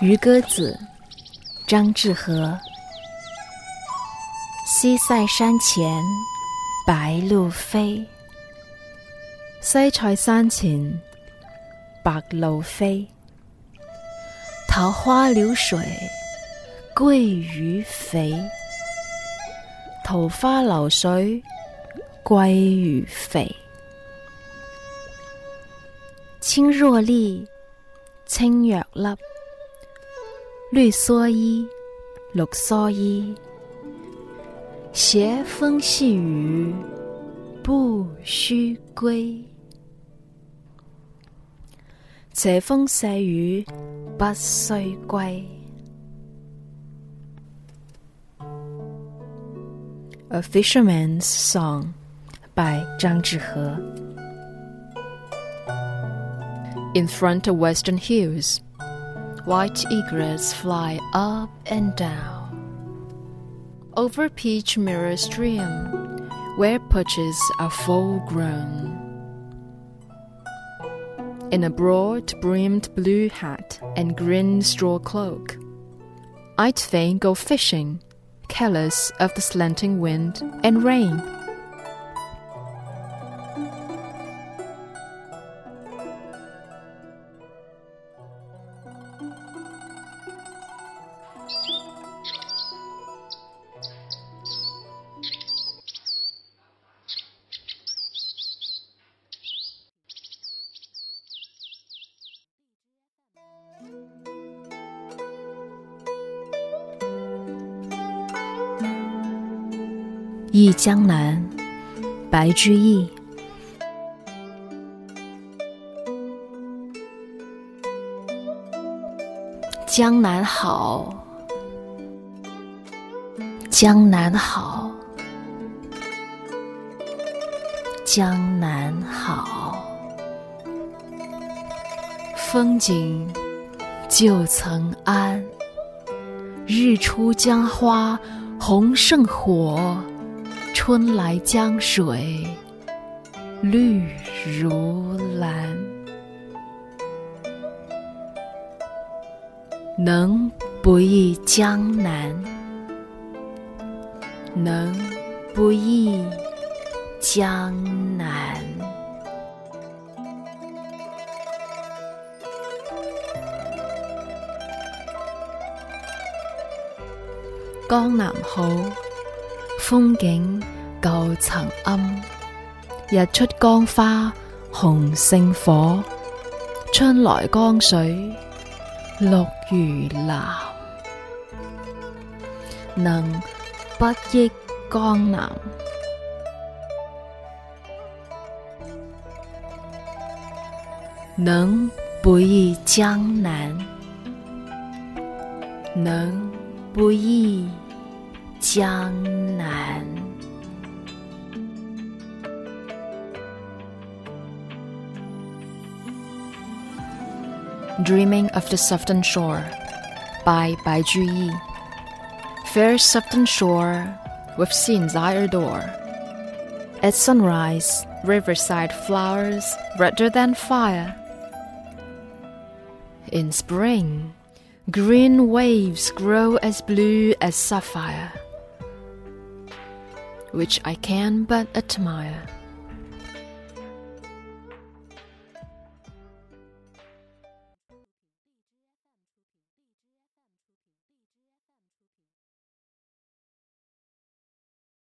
渔歌子，张志和。西塞山前白鹭飞，西塞山前白鹭飞。桃花流水鳜鱼肥，桃花流水鳜鱼肥。青箬笠，青箬笠。绿蓑衣，绿蓑衣。斜风细雨不须归。斜风细雨不须归。A Fisherman's Song by 张志和 In front of western hills white egrets fly up and down. Over Peach Mirror Stream, where perches are full grown. In a broad brimmed blue hat and green straw cloak, I'd fain go fishing, careless of the slanting wind and rain. 忆江南，白居易。江南好，江南好，江南好。风景旧曾谙，日出江花红胜火。春来江水绿如蓝，能不忆江南？能不忆江南？江南好，风景。旧曾谙，日出江花红胜火，春来江水绿如蓝。能不忆江南？能不忆江南？能不忆江南？Dreaming of the Southern Shore by Bai Juyi. Fair Southern Shore with scenes I adore. At sunrise, riverside flowers redder than fire. In spring, green waves grow as blue as sapphire, which I can but admire.